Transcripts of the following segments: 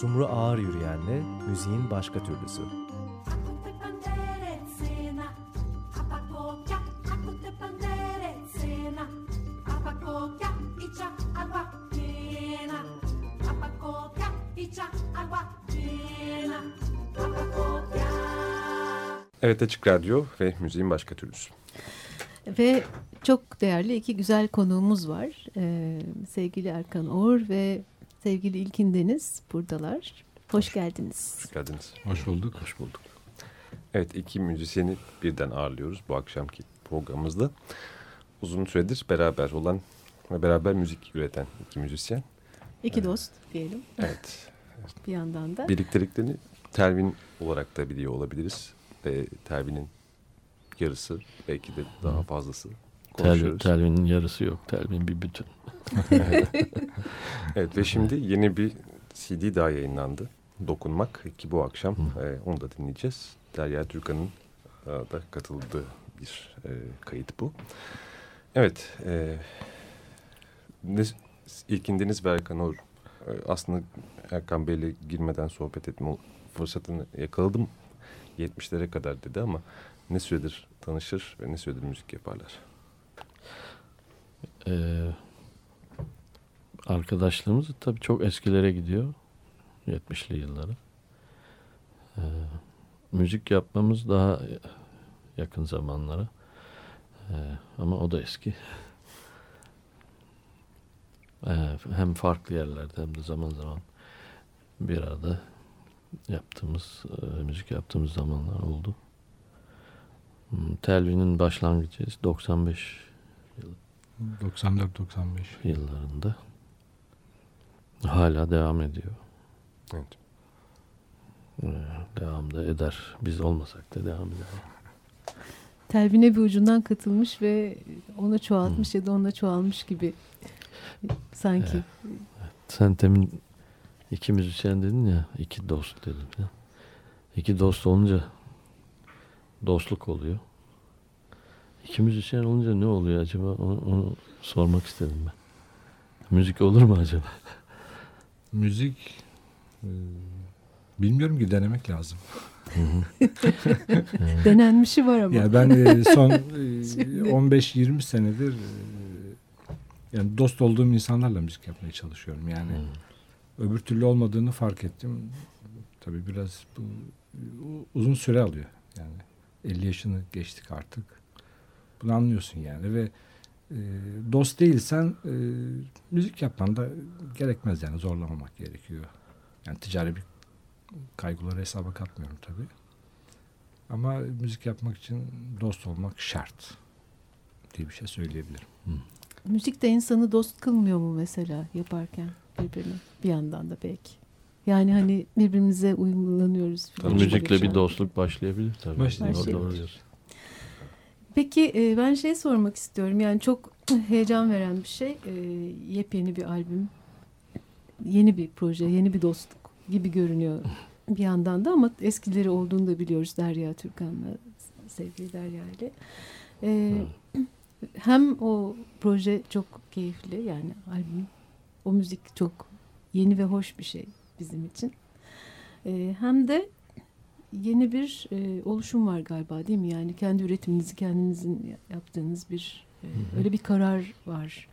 Sumru Ağır Yürüyen'le müziğin başka türlüsü. Evet Açık Radyo ve müziğin başka türlüsü. Ve çok değerli iki güzel konuğumuz var. Ee, sevgili Erkan Oğur ve sevgili İlkin Deniz buradalar. Hoş geldiniz. Hoş geldiniz. Hoş bulduk. Hoş bulduk. Evet iki müzisyeni birden ağırlıyoruz bu akşamki programımızda. Uzun süredir beraber olan ve beraber müzik üreten iki müzisyen. İki dost diyelim. Evet. Bir yandan da. Birlikteliklerini Tervin olarak da biliyor olabiliriz. Ve Tervin'in yarısı belki de daha fazlası konuşuyoruz. Tel, Telvin'in yarısı yok. Telvin bir bütün. evet ve şimdi yeni bir CD daha yayınlandı. Dokunmak ki bu akşam e, onu da dinleyeceğiz. Derya Türkan'ın e, da katıldığı bir e, kayıt bu. Evet. E, ilkindiniz ve Erkan Or e, aslında Erkan Bey'le girmeden sohbet etme fırsatını yakaladım. 70'lere kadar dedi ama ne süredir tanışır ve ne süredir müzik yaparlar? Ee, arkadaşlığımız tabii çok eskilere gidiyor. 70'li yılları. Ee, müzik yapmamız daha yakın zamanlara. Ee, ama o da eski. Ee, hem farklı yerlerde hem de zaman zaman bir arada yaptığımız, e, müzik yaptığımız zamanlar oldu. Hmm, Telvin'in başlangıcı 95 yılı. 94-95 yıllarında. Hala devam ediyor. Evet. Ee, devam da eder. Biz olmasak da devam eder. Telvin'e bir ucundan katılmış ve onu çoğaltmış hmm. ya da onunla çoğalmış gibi sanki. Evet. Sen temin iki müzisyen dedin ya, iki dost dedim ya. İki dost olunca dostluk oluyor. İki müzisyen olunca ne oluyor acaba? Onu, onu sormak istedim ben. Müzik olur mu acaba? Müzik e, bilmiyorum ki denemek lazım. Denenmişi var ama. Yani ben e, son 15-20 e, senedir yani dost olduğum insanlarla müzik yapmaya çalışıyorum. Yani hmm. öbür türlü olmadığını fark ettim. Tabii biraz bu uzun süre alıyor. Yani 50 yaşını geçtik artık. Bunu anlıyorsun yani ve e, dost değilsen e, müzik yapman da gerekmez yani zorlamamak gerekiyor. Yani ticari bir kaygıları hesaba katmıyorum tabii. Ama müzik yapmak için dost olmak şart diye bir şey söyleyebilirim. Hı. Müzik de insanı dost kılmıyor mu mesela yaparken birbirine bir yandan da belki. Yani hani birbirimize uyumlanıyoruz. Tabii müzikle bir dostluk başlayabilir tabii. Başlayabilir. Doğru Peki e, ben şey sormak istiyorum. Yani çok heyecan veren bir şey. E, yepyeni bir albüm. Yeni bir proje, yeni bir dostluk gibi görünüyor bir yandan da ama eskileri olduğunu da biliyoruz Derya Türkan'la sevgili Derya ile. E, hem o proje çok keyifli yani albüm o müzik çok yeni ve hoş bir şey bizim için. E, hem de yeni bir e, oluşum var galiba değil mi? Yani kendi üretiminizi kendinizin yaptığınız bir e, öyle bir karar var.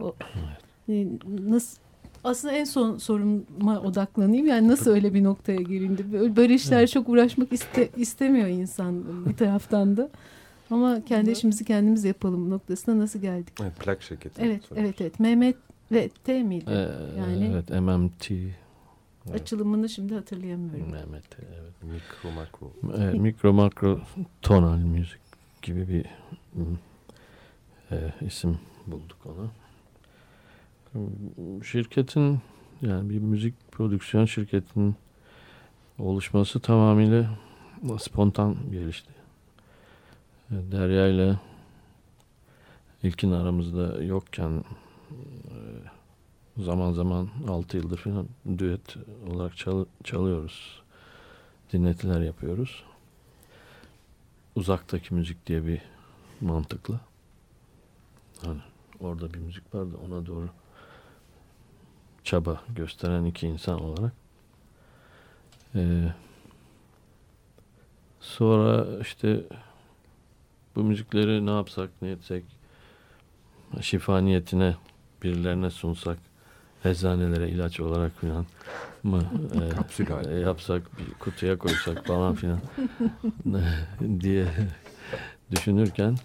O, e, nasıl aslında en son soruma odaklanayım. Yani nasıl öyle bir noktaya gelindi? Böyle, böyle işler evet. çok uğraşmak iste, istemiyor insan bir taraftan da. Ama kendi evet. işimizi kendimiz yapalım noktasına nasıl geldik? Evet, plak şirketi. Evet, evet, evet. Mehmet ve T miydi? Ee, yani Evet, MMT. Evet. Açılımını şimdi hatırlayamıyorum. Mehmet, evet. Mikro makro. Evet, mikro makro tonal müzik gibi bir e, isim bulduk ona. Şirketin yani bir müzik prodüksiyon şirketinin oluşması tamamıyla spontan gelişti. Derya ile ilkin aramızda yokken zaman zaman 6 yıldır falan düet olarak çal çalıyoruz. Dinletiler yapıyoruz. Uzaktaki müzik diye bir mantıkla. Hani orada bir müzik var da ona doğru çaba gösteren iki insan olarak Ee, sonra işte bu müzikleri ne yapsak ne etsek şifa niyetine birilerine sunsak eczanelere ilaç olarak falan mı e, Kapsül e, yapsak bir kutuya koysak falan filan diye düşünürken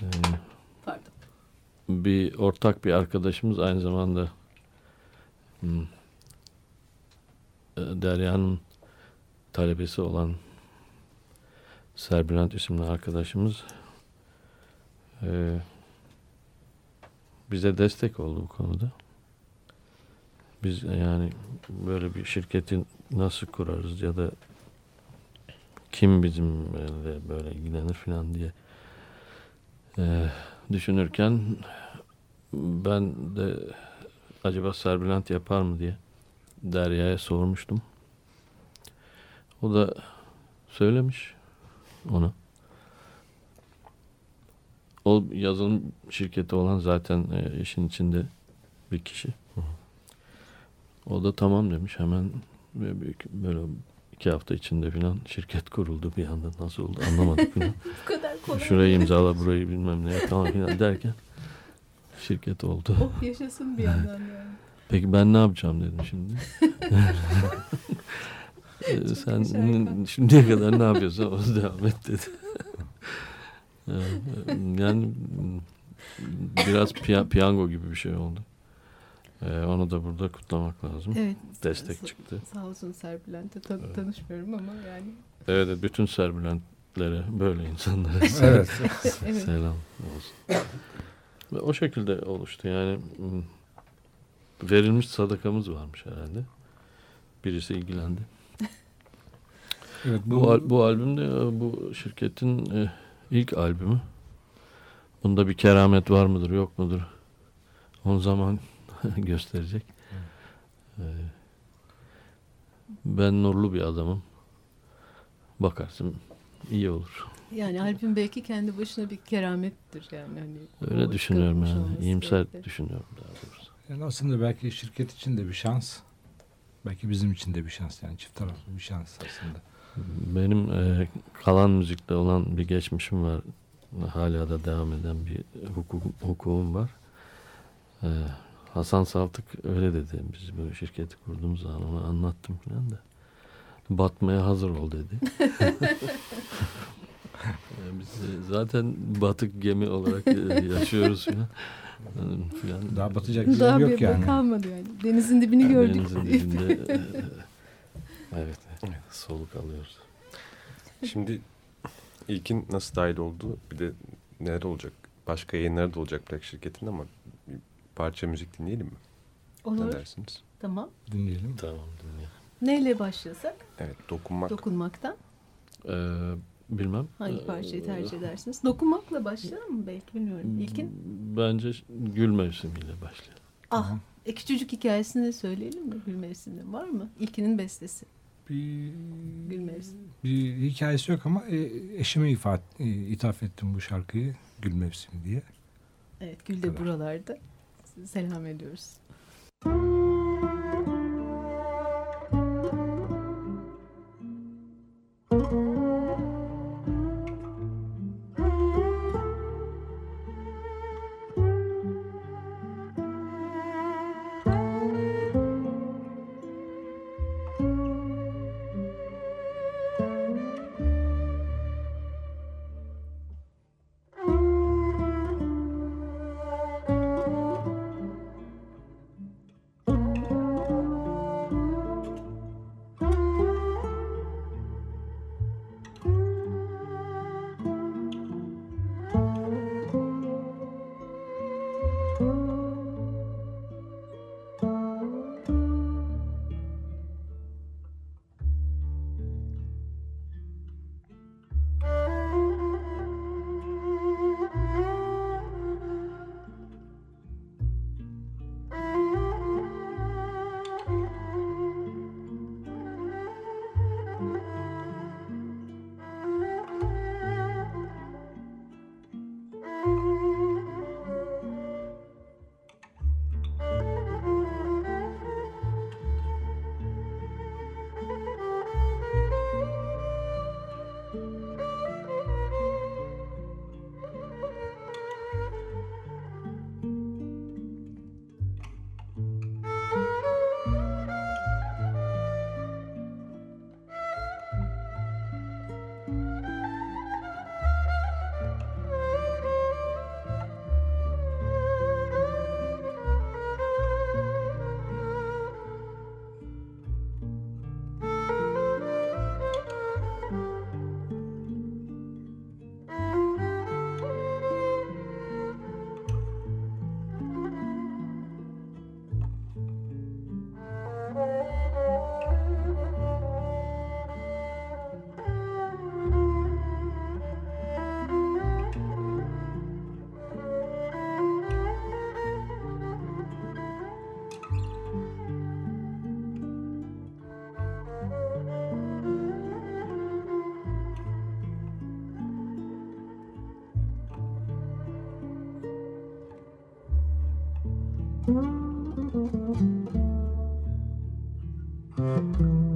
e, Pardon. bir ortak bir arkadaşımız aynı zamanda hmm, e, Derya'nın talebesi olan Serbülent isimli arkadaşımız e, bize destek oldu bu konuda. Biz yani böyle bir şirketi nasıl kurarız ya da kim bizimle böyle ilgilenir falan diye e, düşünürken ben de acaba Serbülent yapar mı diye Derya'ya sormuştum. O da söylemiş ona. O yazılım şirketi olan zaten e, işin içinde bir kişi. O da tamam demiş. Hemen böyle, iki hafta içinde falan şirket kuruldu bir anda. Nasıl oldu anlamadık falan. Bu kadar kolay. Şurayı imzala burayı bilmem ne falan filan derken şirket oldu. Oh yaşasın bir yandan yani. Peki ben ne yapacağım dedim şimdi. Ee, Sen şimdiye kadar ne yapıyorsan onu devam et dedi. Yani, yani biraz piya- piyango gibi bir şey oldu. Ee, onu da burada kutlamak lazım. Evet. Destek Sa- çıktı. Sağ olsun Serpilant'e tan- Evet. tanışmıyorum ama yani. Evet, bütün Serbülentlere, böyle insanlara Evet. Selam olsun. Ve o şekilde oluştu yani. Verilmiş sadakamız varmış herhalde. Birisi ilgilendi. evet Bu, bu, al- bu albüm de e, bu şirketin e, ilk albümü. Bunda bir keramet var mıdır yok mudur? O zaman gösterecek. E, ben nurlu bir adamım. Bakarsın iyi olur. Yani albüm belki kendi başına bir keramettir yani. Hani Öyle düşünüyorum yani. İyimser belki de. düşünüyorum daha doğrusu. yani aslında belki şirket için de bir şans. Belki bizim için de bir şans yani çift taraflı bir şans aslında. Benim e, kalan müzikte olan bir geçmişim var. Hala da devam eden bir hukuk, hukukum var. E, Hasan Saltık öyle dedi. Biz böyle şirketi kurduğumuz zaman ona anlattım falan da. Batmaya hazır ol dedi. E, Biz e, zaten batık gemi olarak e, yaşıyoruz falan. E, falan. Daha batacak bir Daha yer bir yok yani. kalmadı yani. Denizin dibini gördük. Denizin dibinde e, evet, soluk alıyoruz. Şimdi ilkin nasıl dahil oldu? Bir de neler olacak? Başka yayınları da olacak belki şirketin ama parça müzik dinleyelim mi? Ne Olur. dersiniz? Tamam. Dinleyelim. Tamam dinleyelim. Neyle başlasak? Evet, dokunmak. Dokunmaktan. Ee, bilmem. Hangi Ee, parçayı tercih edersiniz? Dokunmakla başlayalım mı belki bilmiyorum. İlkin. Bence gül mevsimiyle başlayalım. Ah. E, küçücük hikayesini söyleyelim mi Gül Mevsim'de? Var mı? İlkinin bestesi. Bir, Gül Mevsimi. bir hikayesi yok ama e, eşime ifat, e, ithaf ettim bu şarkıyı Gül Mevsimi diye. Evet Gül de buralarda. Selam ediyoruz. thank mm-hmm. you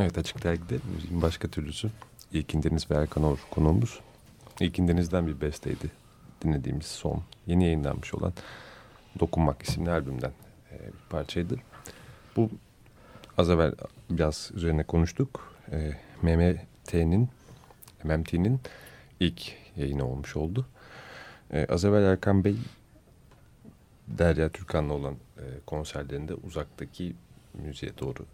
Evet Açık Dergi'de müziğin başka türlüsü. İlkin Deniz ve Erkan Or konuğumuz. İlkin Deniz'den bir besteydi dinlediğimiz son yeni yayınlanmış olan Dokunmak isimli albümden e, bir parçaydı. Bu az evvel biraz üzerine konuştuk. E, MMT'nin MMT'nin ilk yayını olmuş oldu. E, az evvel Erkan Bey Derya Türkan'la olan konserlerinde uzaktaki müziğe doğru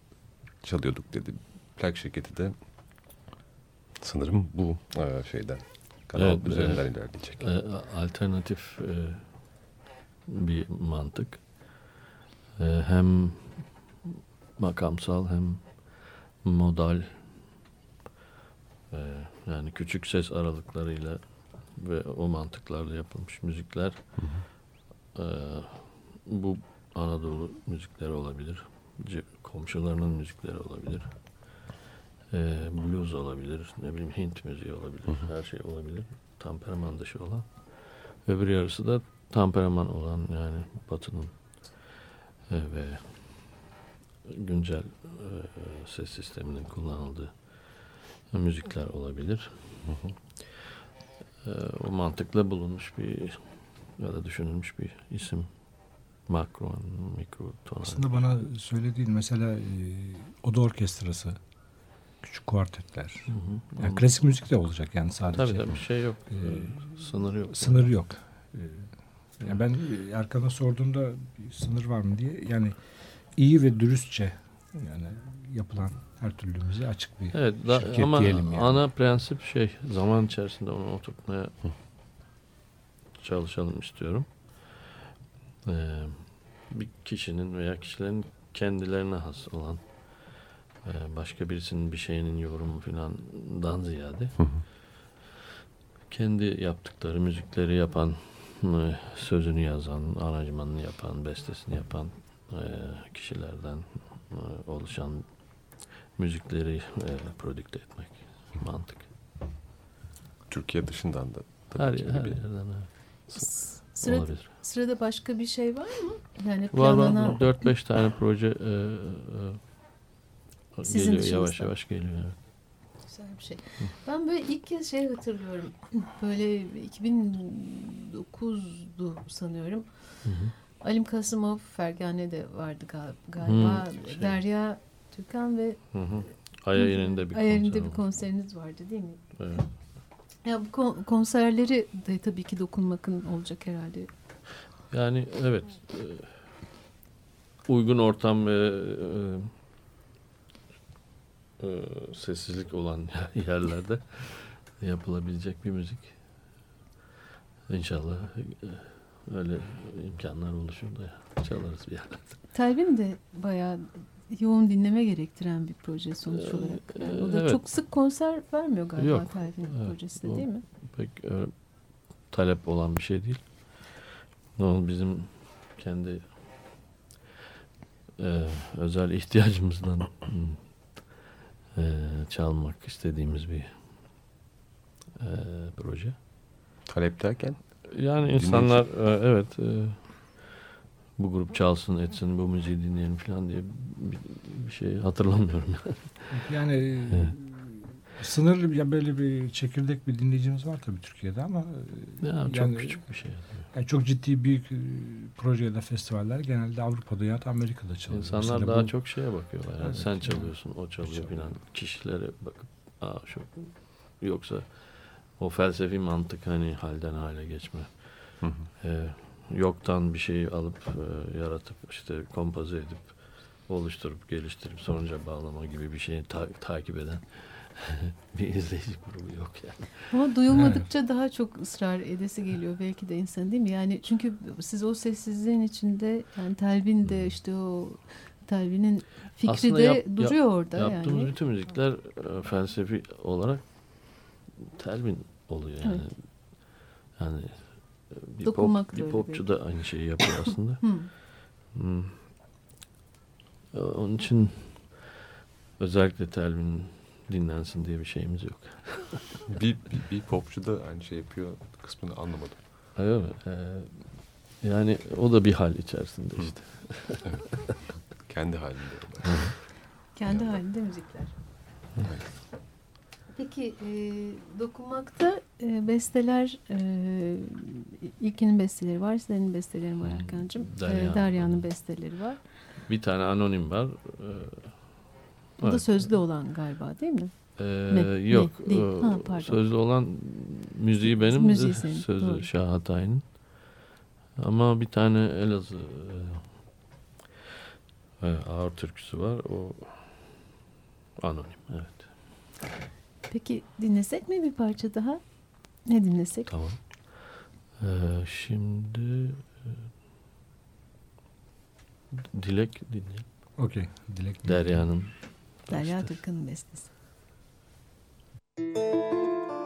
çalıyorduk dedi. Plak şirketi de sanırım bu e, şeyden kanal Evet, üzerinden e, ilerleyecek. E, alternatif e, bir mantık. E, hem makamsal hem modal e, yani küçük ses aralıklarıyla ve o mantıklarla yapılmış müzikler e, bu Anadolu müzikleri olabilir. Komşularının müzikleri olabilir. E, blues olabilir. Ne bileyim Hint müziği olabilir. Her şey olabilir. Temperaman dışı olan. Öbür yarısı da temperaman olan yani Batı'nın e, ve güncel e, ses sisteminin kullanıldığı müzikler olabilir. E, o mantıkla bulunmuş bir ya da düşünülmüş bir isim. Makro, mikrotonal. Aslında bana söylediğin mesela e, oda orkestrası, küçük kuartetler. Hı hı. Yani klasik müzik de olacak yani sadece. Tabii tabii bir şey yok. Ee, Sınırı yok. Sınır yok. Ee, yani ben Erkan'a sorduğumda bir sınır var mı diye yani iyi ve dürüstçe Yani yapılan her türlü müziğe açık bir Evet da, şirket ama diyelim yani. ana prensip şey zaman içerisinde onu oturtmaya çalışalım istiyorum. Ee, bir kişinin veya kişilerin kendilerine has olan e, başka birisinin bir şeyinin yorumu filandan ziyade Hı hı. kendi yaptıkları müzikleri yapan e, sözünü yazan, aranjmanını yapan, bestesini yapan e, kişilerden e, oluşan müzikleri prodükte etmek mantık. Türkiye dışından da tabii Her, ki her bir yerden evet, Sıra, olabilir. sırada başka bir şey var mı? Yani Var planlanan... var 4-5 tane proje e, e, Sizin geliyor dışınızda. yavaş yavaş geliyor. Evet. Güzel bir şey. Ben böyle ilk kez şey hatırlıyorum. Böyle 2009'du sanıyorum. Hı hı. Alim Kasımov Fergane'de vardı gal- galiba. Hı, şey. Derya Türkan ve Hı hı. Aya yerinde bir konser bir konseriniz vardı değil mi? Evet. Ya bu kon- konserleri de tabii ki dokunmakın olacak herhalde. Yani evet e, uygun ortam ve e, e, sessizlik olan yerlerde yapılabilecek bir müzik. İnşallah e, öyle imkanlar oluşur da çalarız bir yerlerde. Telvin de bayağı yoğun dinleme gerektiren bir proje sonuç Ee, olarak. Yani o da evet. çok sık konser vermiyor galiba Yok. Telvin Evet, projesi de değil mi? Pek e, talep olan bir şey değil. O bizim kendi e, özel ihtiyacımızdan e, çalmak istediğimiz bir e, proje. talep derken Yani insanlar e, evet e, bu grup çalsın etsin bu müziği dinleyelim falan diye bir, bir şey hatırlamıyorum. Yani Evet. Sınırlı ya böyle bir çekirdek bir dinleyicimiz var tabii Türkiye'de ama e, ya çok yani- küçük bir şey. yani çok ciddi büyük e, proje ya da festivaller genelde Avrupa'da ya da Amerika'da çalıyor. İnsanlar Mesela daha bu- çok şeye bakıyorlar. Yani Evet, sen yani. çalıyorsun, o çalıyor Çalıyor. filan. Kişilere bakıp aa şu yoksa o felsefi mantık hani halden hale geçme. Hı hı. Ee, yoktan bir şeyi alıp e, yaratıp işte kompoze edip oluşturup geliştirip sonuca bağlama gibi bir şeyi ta- takip eden bir izleyici grubu yok yani. Ama duyulmadıkça daha çok ısrar edesi geliyor belki de insan değil mi? Yani çünkü siz o sessizliğin içinde yani Telvin de işte o Telvin'in fikri Aslında de yap- yap- duruyor orada Yaptığımız yani. bütün müzikler e, felsefi olarak telvin oluyor yani. Evet. Yani e, bir, Dokunmak pop, bir popçu da aynı şeyi yapıyor aslında. Hmm. E, Onun için özellikle telvin dinlensin diye bir şeyimiz yok. bir, bir, bir popçu da aynı şey yapıyor kısmını anlamadım. Öyle mi? E, yani o da bir hal içerisinde işte. Kendi halinde. Kendi halinde müzikler. Peki e, dokunmakta e, besteler e, ilkinin besteleri var, senin bestelerin var Erkan'cığım. Derya. E, Derya'nın besteleri var. Bir tane anonim var. E, Bu da evet. sözlü olan galiba değil mi? Ee, yok. Ne? Değil. Ee, Ha, pardon. Sözlü olan müziği benim, Müziği senin, sözü doğru. Şah Hatay'ın. Ama bir tane Elazığ e, e, ağır türküsü var. O anonim. Evet. Peki dinlesek mi bir parça daha? Ne dinlesek? Tamam. Ee, şimdi e, Dilek dinleyelim. Okey. Dilek. Derya'nın Derya. Türkan'ın bestesi. Thank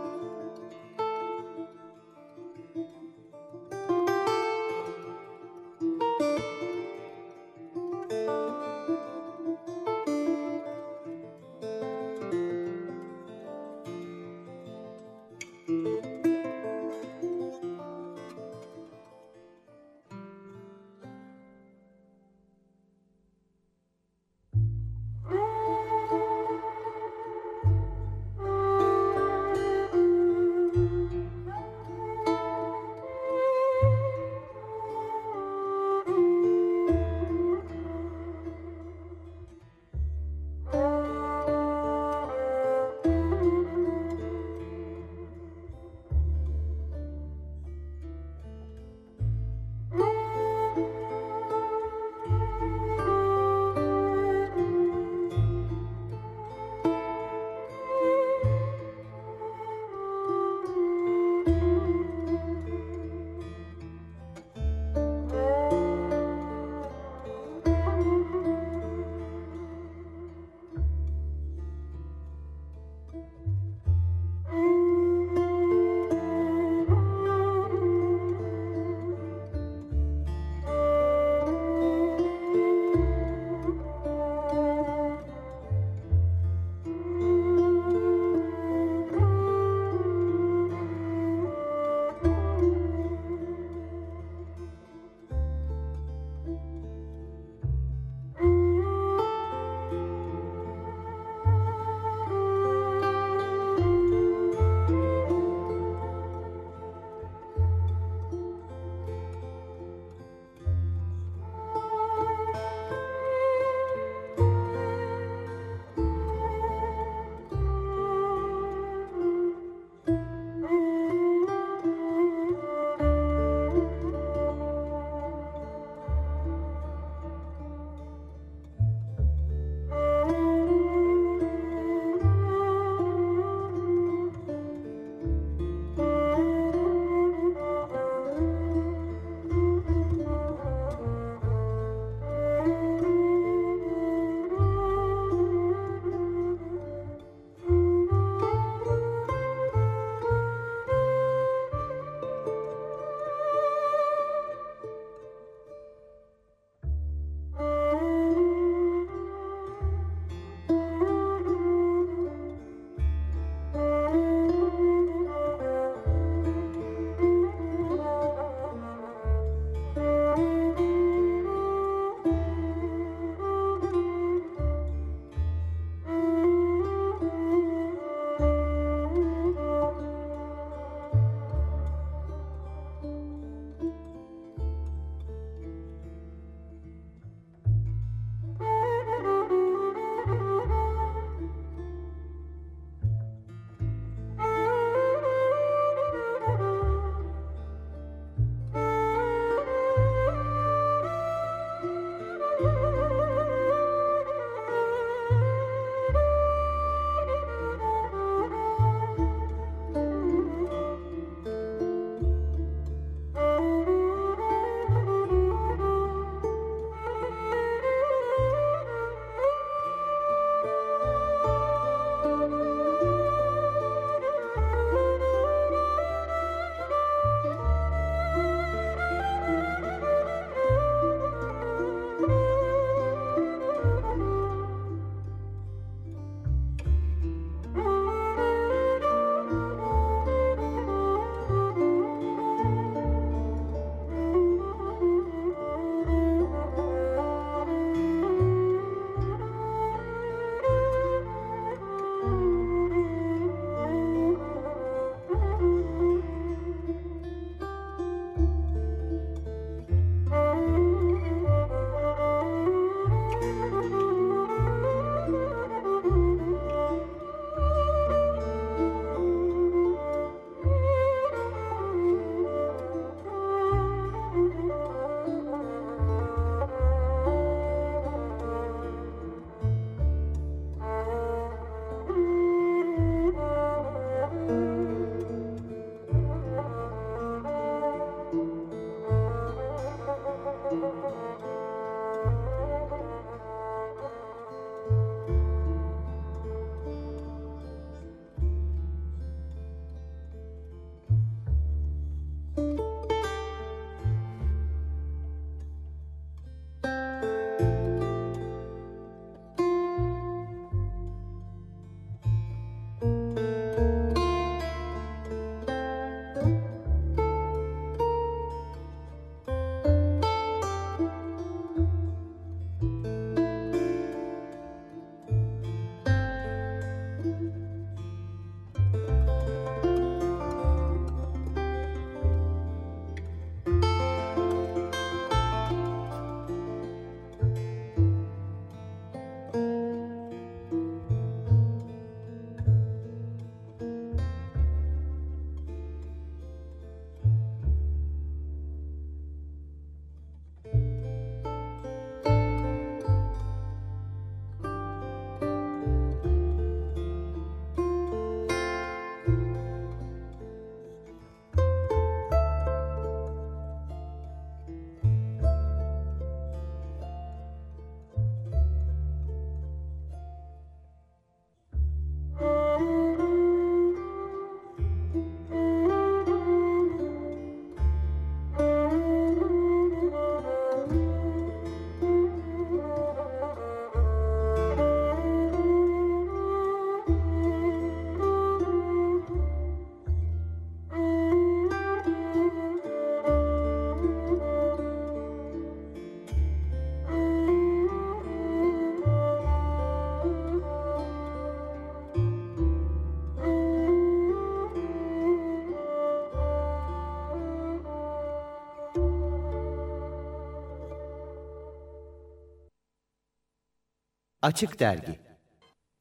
Açık Dergi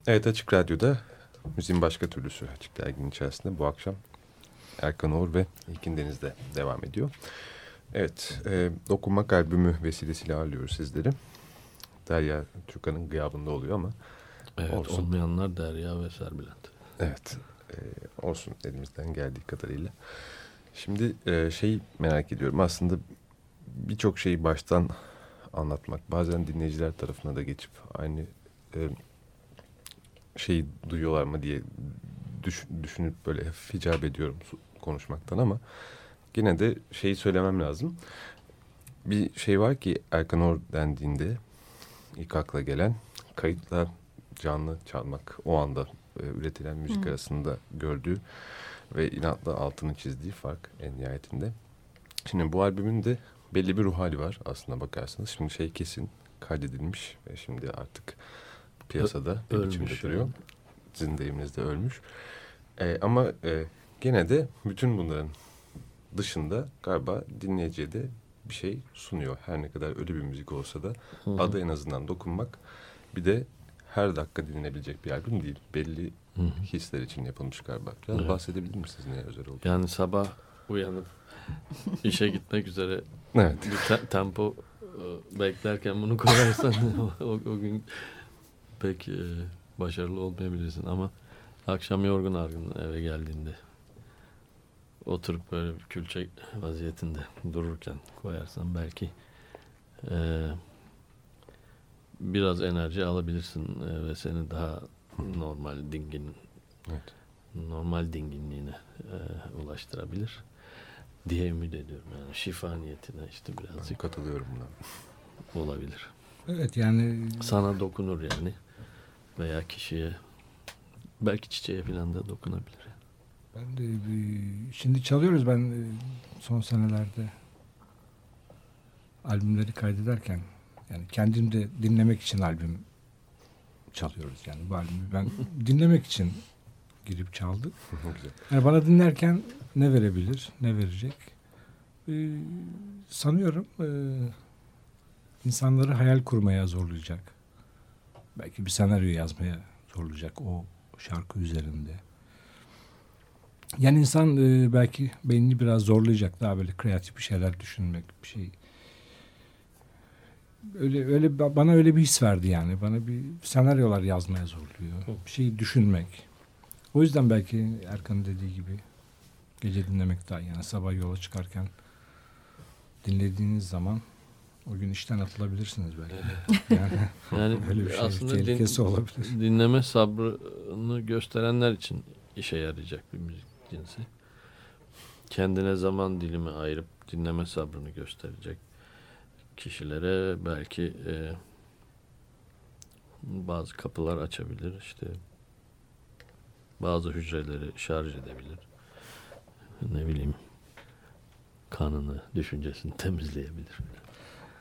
Evet Açık Radyo'da müziğin başka türlüsü Açık Dergi'nin içerisinde bu akşam Erkan Oğur ve İlkin Deniz'de devam ediyor. Evet, e, Dokunmak albümü vesilesiyle ağırlıyoruz sizleri. Derya Türkan'ın gıyabında oluyor ama Evet Olsun. olmayanlar Derya ve Serbülent. evet e, olsun elimizden geldiği kadarıyla. Şimdi e, şey merak ediyorum aslında birçok şeyi baştan anlatmak bazen dinleyiciler tarafına da geçip aynı e, şeyi duyuyorlar mı diye düş- düşünüp böyle hafif icap ediyorum konuşmaktan ama gene de şeyi söylemem lazım. Bir şey var ki Erkan Or dendiğinde ilk akla gelen kayıtla canlı çalmak o anda e, üretilen müzik Hı. arasında gördüğü ve inatla altını çizdiği fark en nihayetinde. Şimdi bu albümün de belli bir ruh hali var aslında bakarsanız. Şimdi şey kesin kaydedilmiş ve şimdi artık piyasada bir Ölmüş duruyor. yani. Sizin deyiminizde ölmüş. E, ama e, gene de bütün bunların dışında galiba dinleyiciye de bir şey sunuyor. Her ne kadar ölü bir müzik olsa da Hı hı. adı en azından dokunmak. Bir de her dakika dinlenebilecek bir albüm değil. Belli Hı hı. hisler için yapılmış galiba. Biraz Evet. bahsedebilir misiniz neye özel oldu? Yani sabah uyanıp işe gitmek üzere Evet. bir te- tempo e, beklerken bunu koyarsan o, o gün pek e, başarılı olmayabilirsin ama akşam yorgun argın eve geldiğinde oturup böyle bir külçe vaziyetinde dururken koyarsan belki e, biraz enerji alabilirsin e, ve seni daha normal dingin Evet. normal dinginliğine e, ulaştırabilir diye ümit ediyorum yani şifa niyetine işte birazcık Katılıyorum buna. olabilir. Evet yani Sana dokunur yani veya kişiye belki çiçeğe falan da dokunabilir. ben de bir- şimdi çalıyoruz ben e, son senelerde albümleri kaydederken yani kendim de dinlemek için albüm çalıyoruz yani bu albümü ben dinlemek için girip çaldık. Güzel. Yani bana dinlerken ne verebilir, ne verecek? Ee, sanıyorum e, insanları hayal kurmaya zorlayacak. Belki bir senaryo yazmaya zorlayacak o şarkı üzerinde. Yani insan e, belki beynini biraz zorlayacak daha böyle kreatif bir şeyler düşünmek, bir şey. Öyle öyle ba- bana öyle bir his verdi yani. Bana bir senaryolar yazmaya zorluyor. Bir şey düşünmek. O yüzden belki Erkan'ın dediği gibi gece dinlemek daha yani sabah yola çıkarken dinlediğiniz zaman o gün işten atılabilirsiniz belki. Yani Yani öyle bir şey aslında din- olabilir. dinleme sabrını gösterenler için işe yarayacak bir müzik cinsi. Kendine zaman dilimi ayırıp dinleme sabrını gösterecek kişilere belki e, bazı kapılar açabilir işte bazı hücreleri şarj edebilir ne bileyim kanını düşüncesini temizleyebilir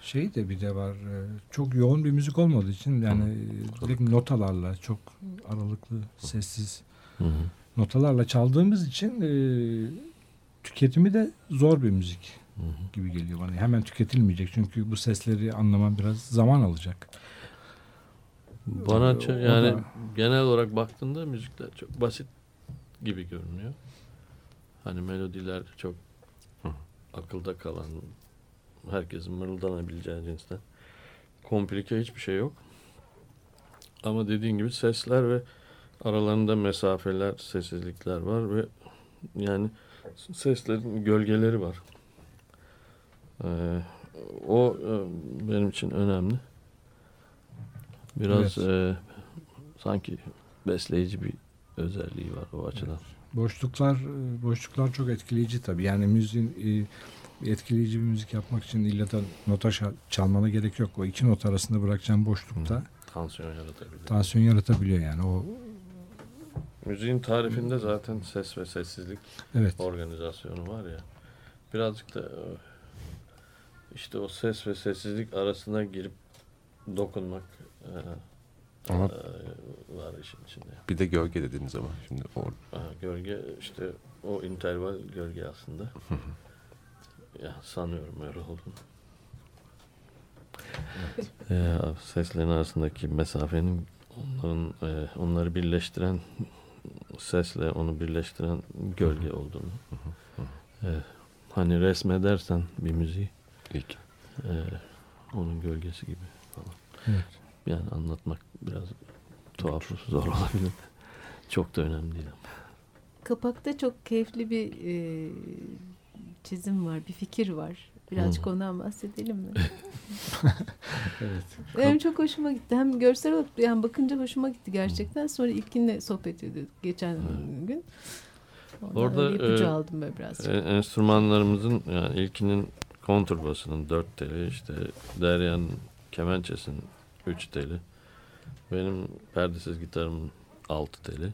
Şey de bir de var. e, Çok yoğun bir müzik olmadığı için yani direkt notalarla çok aralıklı, sessiz Hı hı. notalarla çaldığımız için e, tüketimi de zor bir müzik Hı hı. gibi geliyor bana. Hemen tüketilmeyecek çünkü bu sesleri anlamam biraz zaman alacak. Bana O yani da- genel olarak baktığında müzikler çok basit gibi görünüyor. Hani melodiler çok akılda kalan, herkesin mırıldanabileceği cinsten. Komplike hiçbir şey yok. Ama dediğin gibi sesler ve aralarında mesafeler, sessizlikler var ve yani seslerin gölgeleri var. Ee, o e, benim için önemli. Biraz e, sanki besleyici bir özelliği var o açıdan. Boşluklar e, boşluklar çok etkileyici tabii. Yani müziğin e, etkileyici bir müzik yapmak için illa da nota çalmana gerek yok. O iki not arasında bırakacağın boşlukta Tansiyon yaratabilir. tansiyon yaratabiliyor yani. O Müziğin tarifinde zaten ses ve sessizlik evet. organizasyonu var ya. Birazcık da e, işte o ses ve sessizlik arasına girip dokunmak e, Ama e, var işin içinde. bir de gölge dediniz ama şimdi o Aha, gölge işte o interval gölge aslında. Ya sanıyorum öyle olduğunu. e, seslerin arasındaki mesafenin onların e, onları birleştiren sesle onu birleştiren gölge olduğunu. E, hani resmedersen bir müziği İlk. e, onun gölgesi gibi falan. Evet. Yani anlatmak biraz tuhaf zor olabilir. Çok da önemli değil ama. Kapakta çok keyifli bir e, çizim var, bir fikir var. Birazcık Hı. ondan bahsedelim mi? Evet. Benim çok hoşuma gitti. Hem görsel olarak yani bakınca hoşuma gitti gerçekten. Sonra ilkinle sohbet ediyorduk geçen Evet. gün. Oradan Orada, ipucu e, aldım böyle biraz. E, enstrümanlarımızın yani ilkinin kontrbasının 4 teli işte Derya'nın kemençesinin 3 teli benim perdesiz gitarımın 6 teli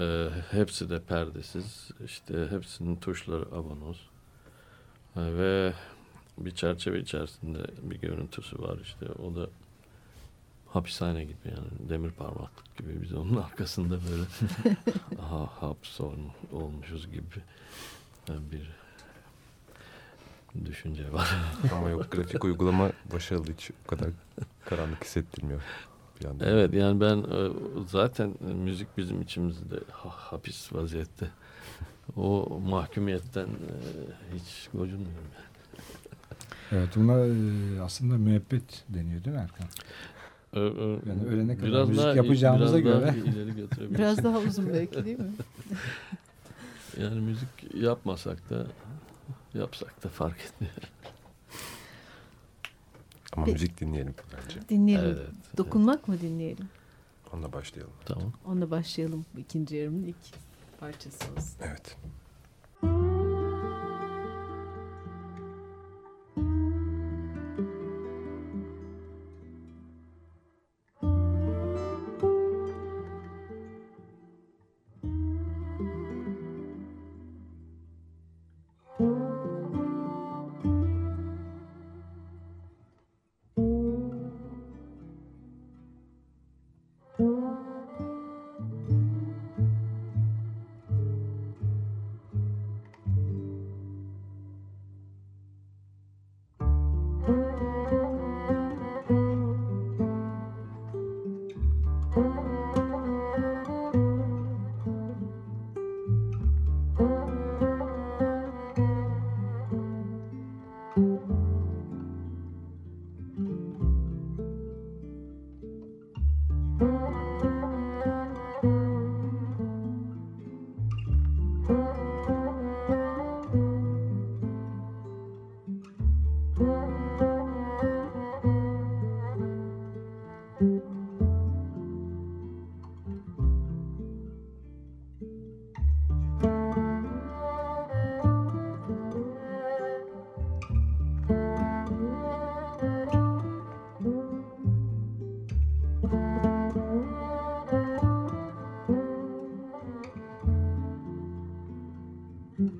E, hepsi de perdesiz işte hepsinin tuşları abonoz E, ve bir çerçeve içerisinde bir görüntüsü var işte o da hapishane gibi yani demir parmaklık gibi biz onun arkasında böyle aha hapson olmuşuz gibi bir düşünce var. Ama yok grafik uygulama başarılı hiç o kadar karanlık hissettirmiyor. Bir yandan. evet yani ben e, zaten müzik bizim içimizde ha- hapis vaziyette. O mahkumiyetten e, hiç gocunmuyorum. Evet buna e, aslında müebbet deniyor değil mi Erkan? Ö- ö- Yani ölene kadar biraz müzik daha- yapacağımıza biraz daha göre. ileri götürebiliriz. Biraz daha uzun belki değil mi? Yani müzik yapmasak da yapsak da fark etmiyor. Ama Peki. müzik dinleyelim bence. Dinleyelim. Evet. Dokunmak mı dinleyelim? Onunla başlayalım. Tamam. Onunla başlayalım. İkinci yarımın ilk parçası olsun. Evet.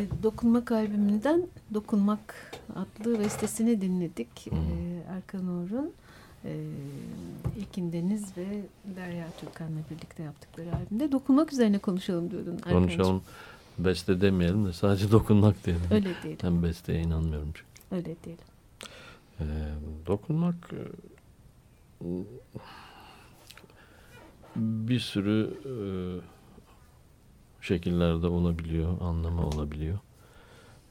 E, Dokunmak albümünden Dokunmak adlı bestesini dinledik. E, Erkan Uğur'un e, İlkin Deniz ve Derya Türkan'la birlikte yaptıkları albümde. Dokunmak üzerine konuşalım diyordun Erkan'cığım. Konuşalım. Beste demeyelim de sadece dokunmak diyelim. Öyle değil. Ben besteye inanmıyorum çünkü. Öyle değil. Ee, dokunmak e, bir sürü e, şekillerde olabiliyor, anlamı olabiliyor.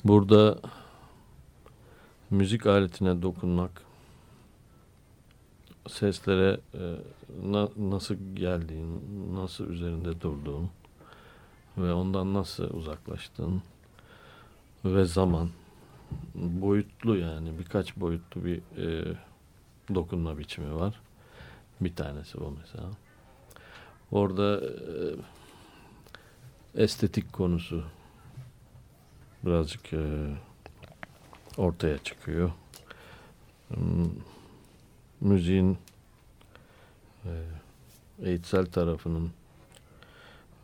Burada müzik aletine dokunmak, seslere e, na- nasıl geldiğin, nasıl üzerinde durduğun ve ondan nasıl uzaklaştığın ve zaman boyutlu yani birkaç boyutlu bir e, dokunma biçimi var. Bir tanesi bu mesela. Orada e, estetik konusu birazcık e, ortaya çıkıyor. Hmm, Müziğin e, eğitsel tarafının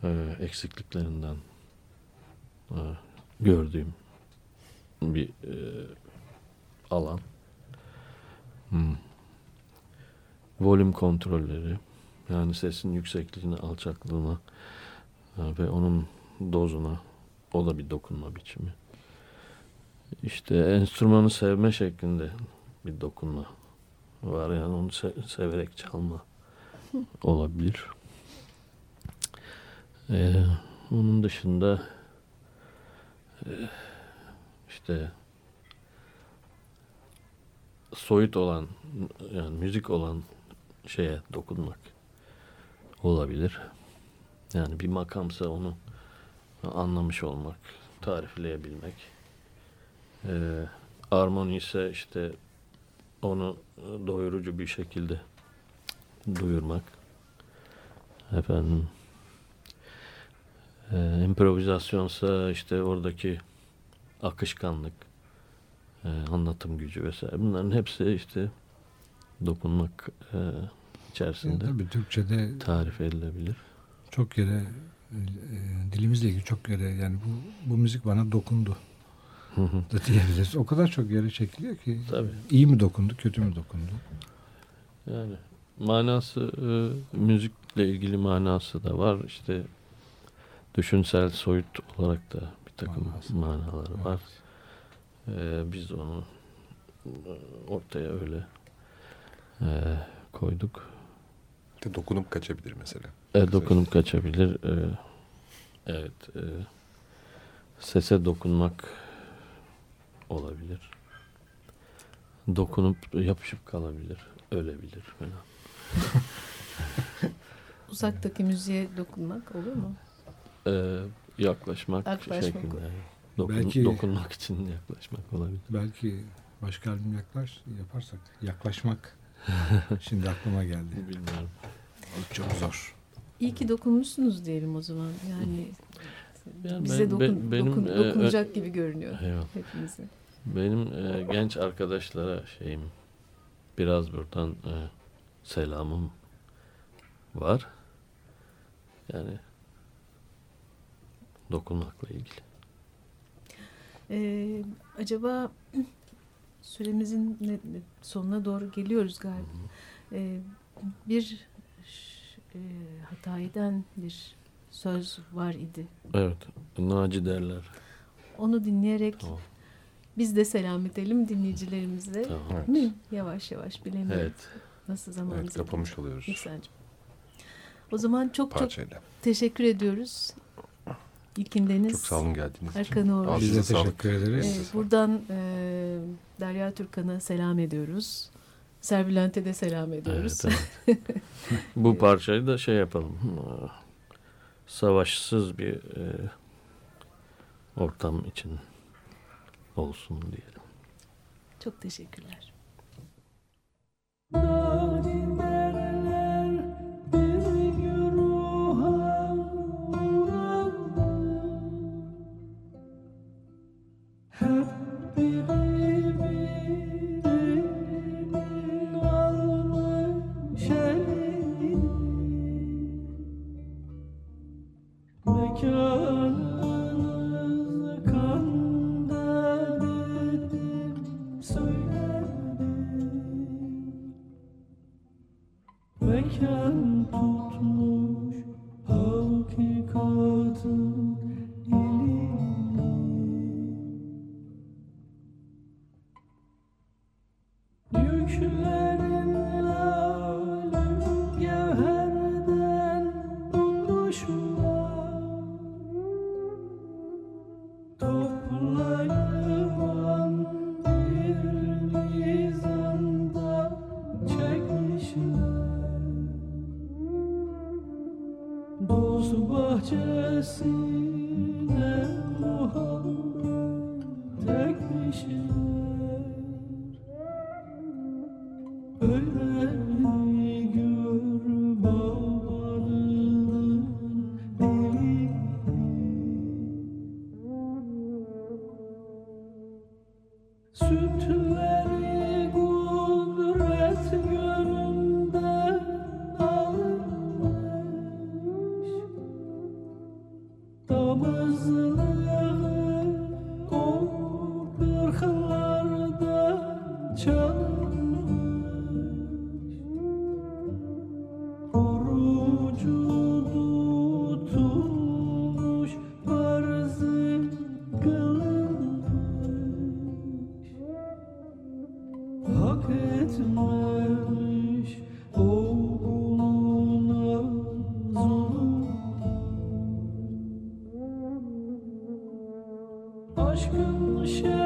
e, eksikliklerinden e, gördüğüm bir e, alan. Hmm. Volüm kontrolleri yani sesin yüksekliğine, alçaklığına e, ve onun dozuna o da bir dokunma biçimi. İşte enstrümanı sevme şeklinde bir dokunma var yani onu se- severek çalma olabilir. Ee, onun dışında e, işte soyut olan yani müzik olan şeye dokunmak olabilir. Yani bir makamsa onu anlamış olmak, tarifleyebilmek. Ee, armoni ise işte onu doyurucu bir şekilde duyurmak. Efendim e, improvizasyonsa işte oradaki akışkanlık, e, anlatım gücü vesaire. Bunların hepsi işte dokunmak e, içerisinde Yani tabii Türkçe'de tarif edilebilir. Çok yere e, dilimizle ilgili çok yere yani bu bu müzik bana dokundu Hı hı. da diyebiliriz. O kadar çok yere çekiliyor ki Tabii. iyi mi dokundu, kötü mü dokundu? Yani manası e, müzikle ilgili manası da var. İşte düşünsel soyut olarak da bir takım Manası. manaları var. E, biz onu e, ortaya öyle e, koyduk. De dokunup kaçabilir mesela. E, dokunup kaçabilir. E, evet. E, sese dokunmak olabilir. Dokunup yapışıp kalabilir. Ölebilir falan. Uzaktaki müziğe dokunmak olur mu? Ee, yaklaşmak, Yaklaşmak şeklinde. Dokun, Belki- Dokunmak için yaklaşmak olabilir. Belki başka albüm yaklaş yaparsak yaklaşmak şimdi aklıma geldi. Bilmiyorum. Çok zor. İyi ki dokunmuşsunuz diyelim o zaman. Yani Yani bize ben- dokun, ben- benim, dokun- e, dokunacak gibi görünüyor Eyvallah. hepimize. Benim e, genç arkadaşlara şeyim biraz buradan e, selamım var. Yani dokunmakla ilgili. Ee, acaba süremizin sonuna doğru geliyoruz galiba. Ee, bir e, bir söz var idi. Evet. Naci derler. Onu dinleyerek Tamam. biz de selam edelim dinleyicilerimize. Tamam. Evet. Mi? Yavaş yavaş bilemiyorum. Evet. Nasıl zaman Evet, kapamış oluyoruz İhsan'cığım. O zaman çok çok parçayla. teşekkür ediyoruz. İlkindeniz. Çok sağ olun geldiğiniz için. Erkan. Ağzınıza Biz de teşekkür ederiz. Ee, buradan e, Derya Türkan'a selam ediyoruz. Serbilant'e de selam ediyoruz. Evet, evet. Bu parçayı da şey yapalım. Savaşsız bir e, ortam için olsun diyelim. Çok teşekkürler. Mekanınız ocean.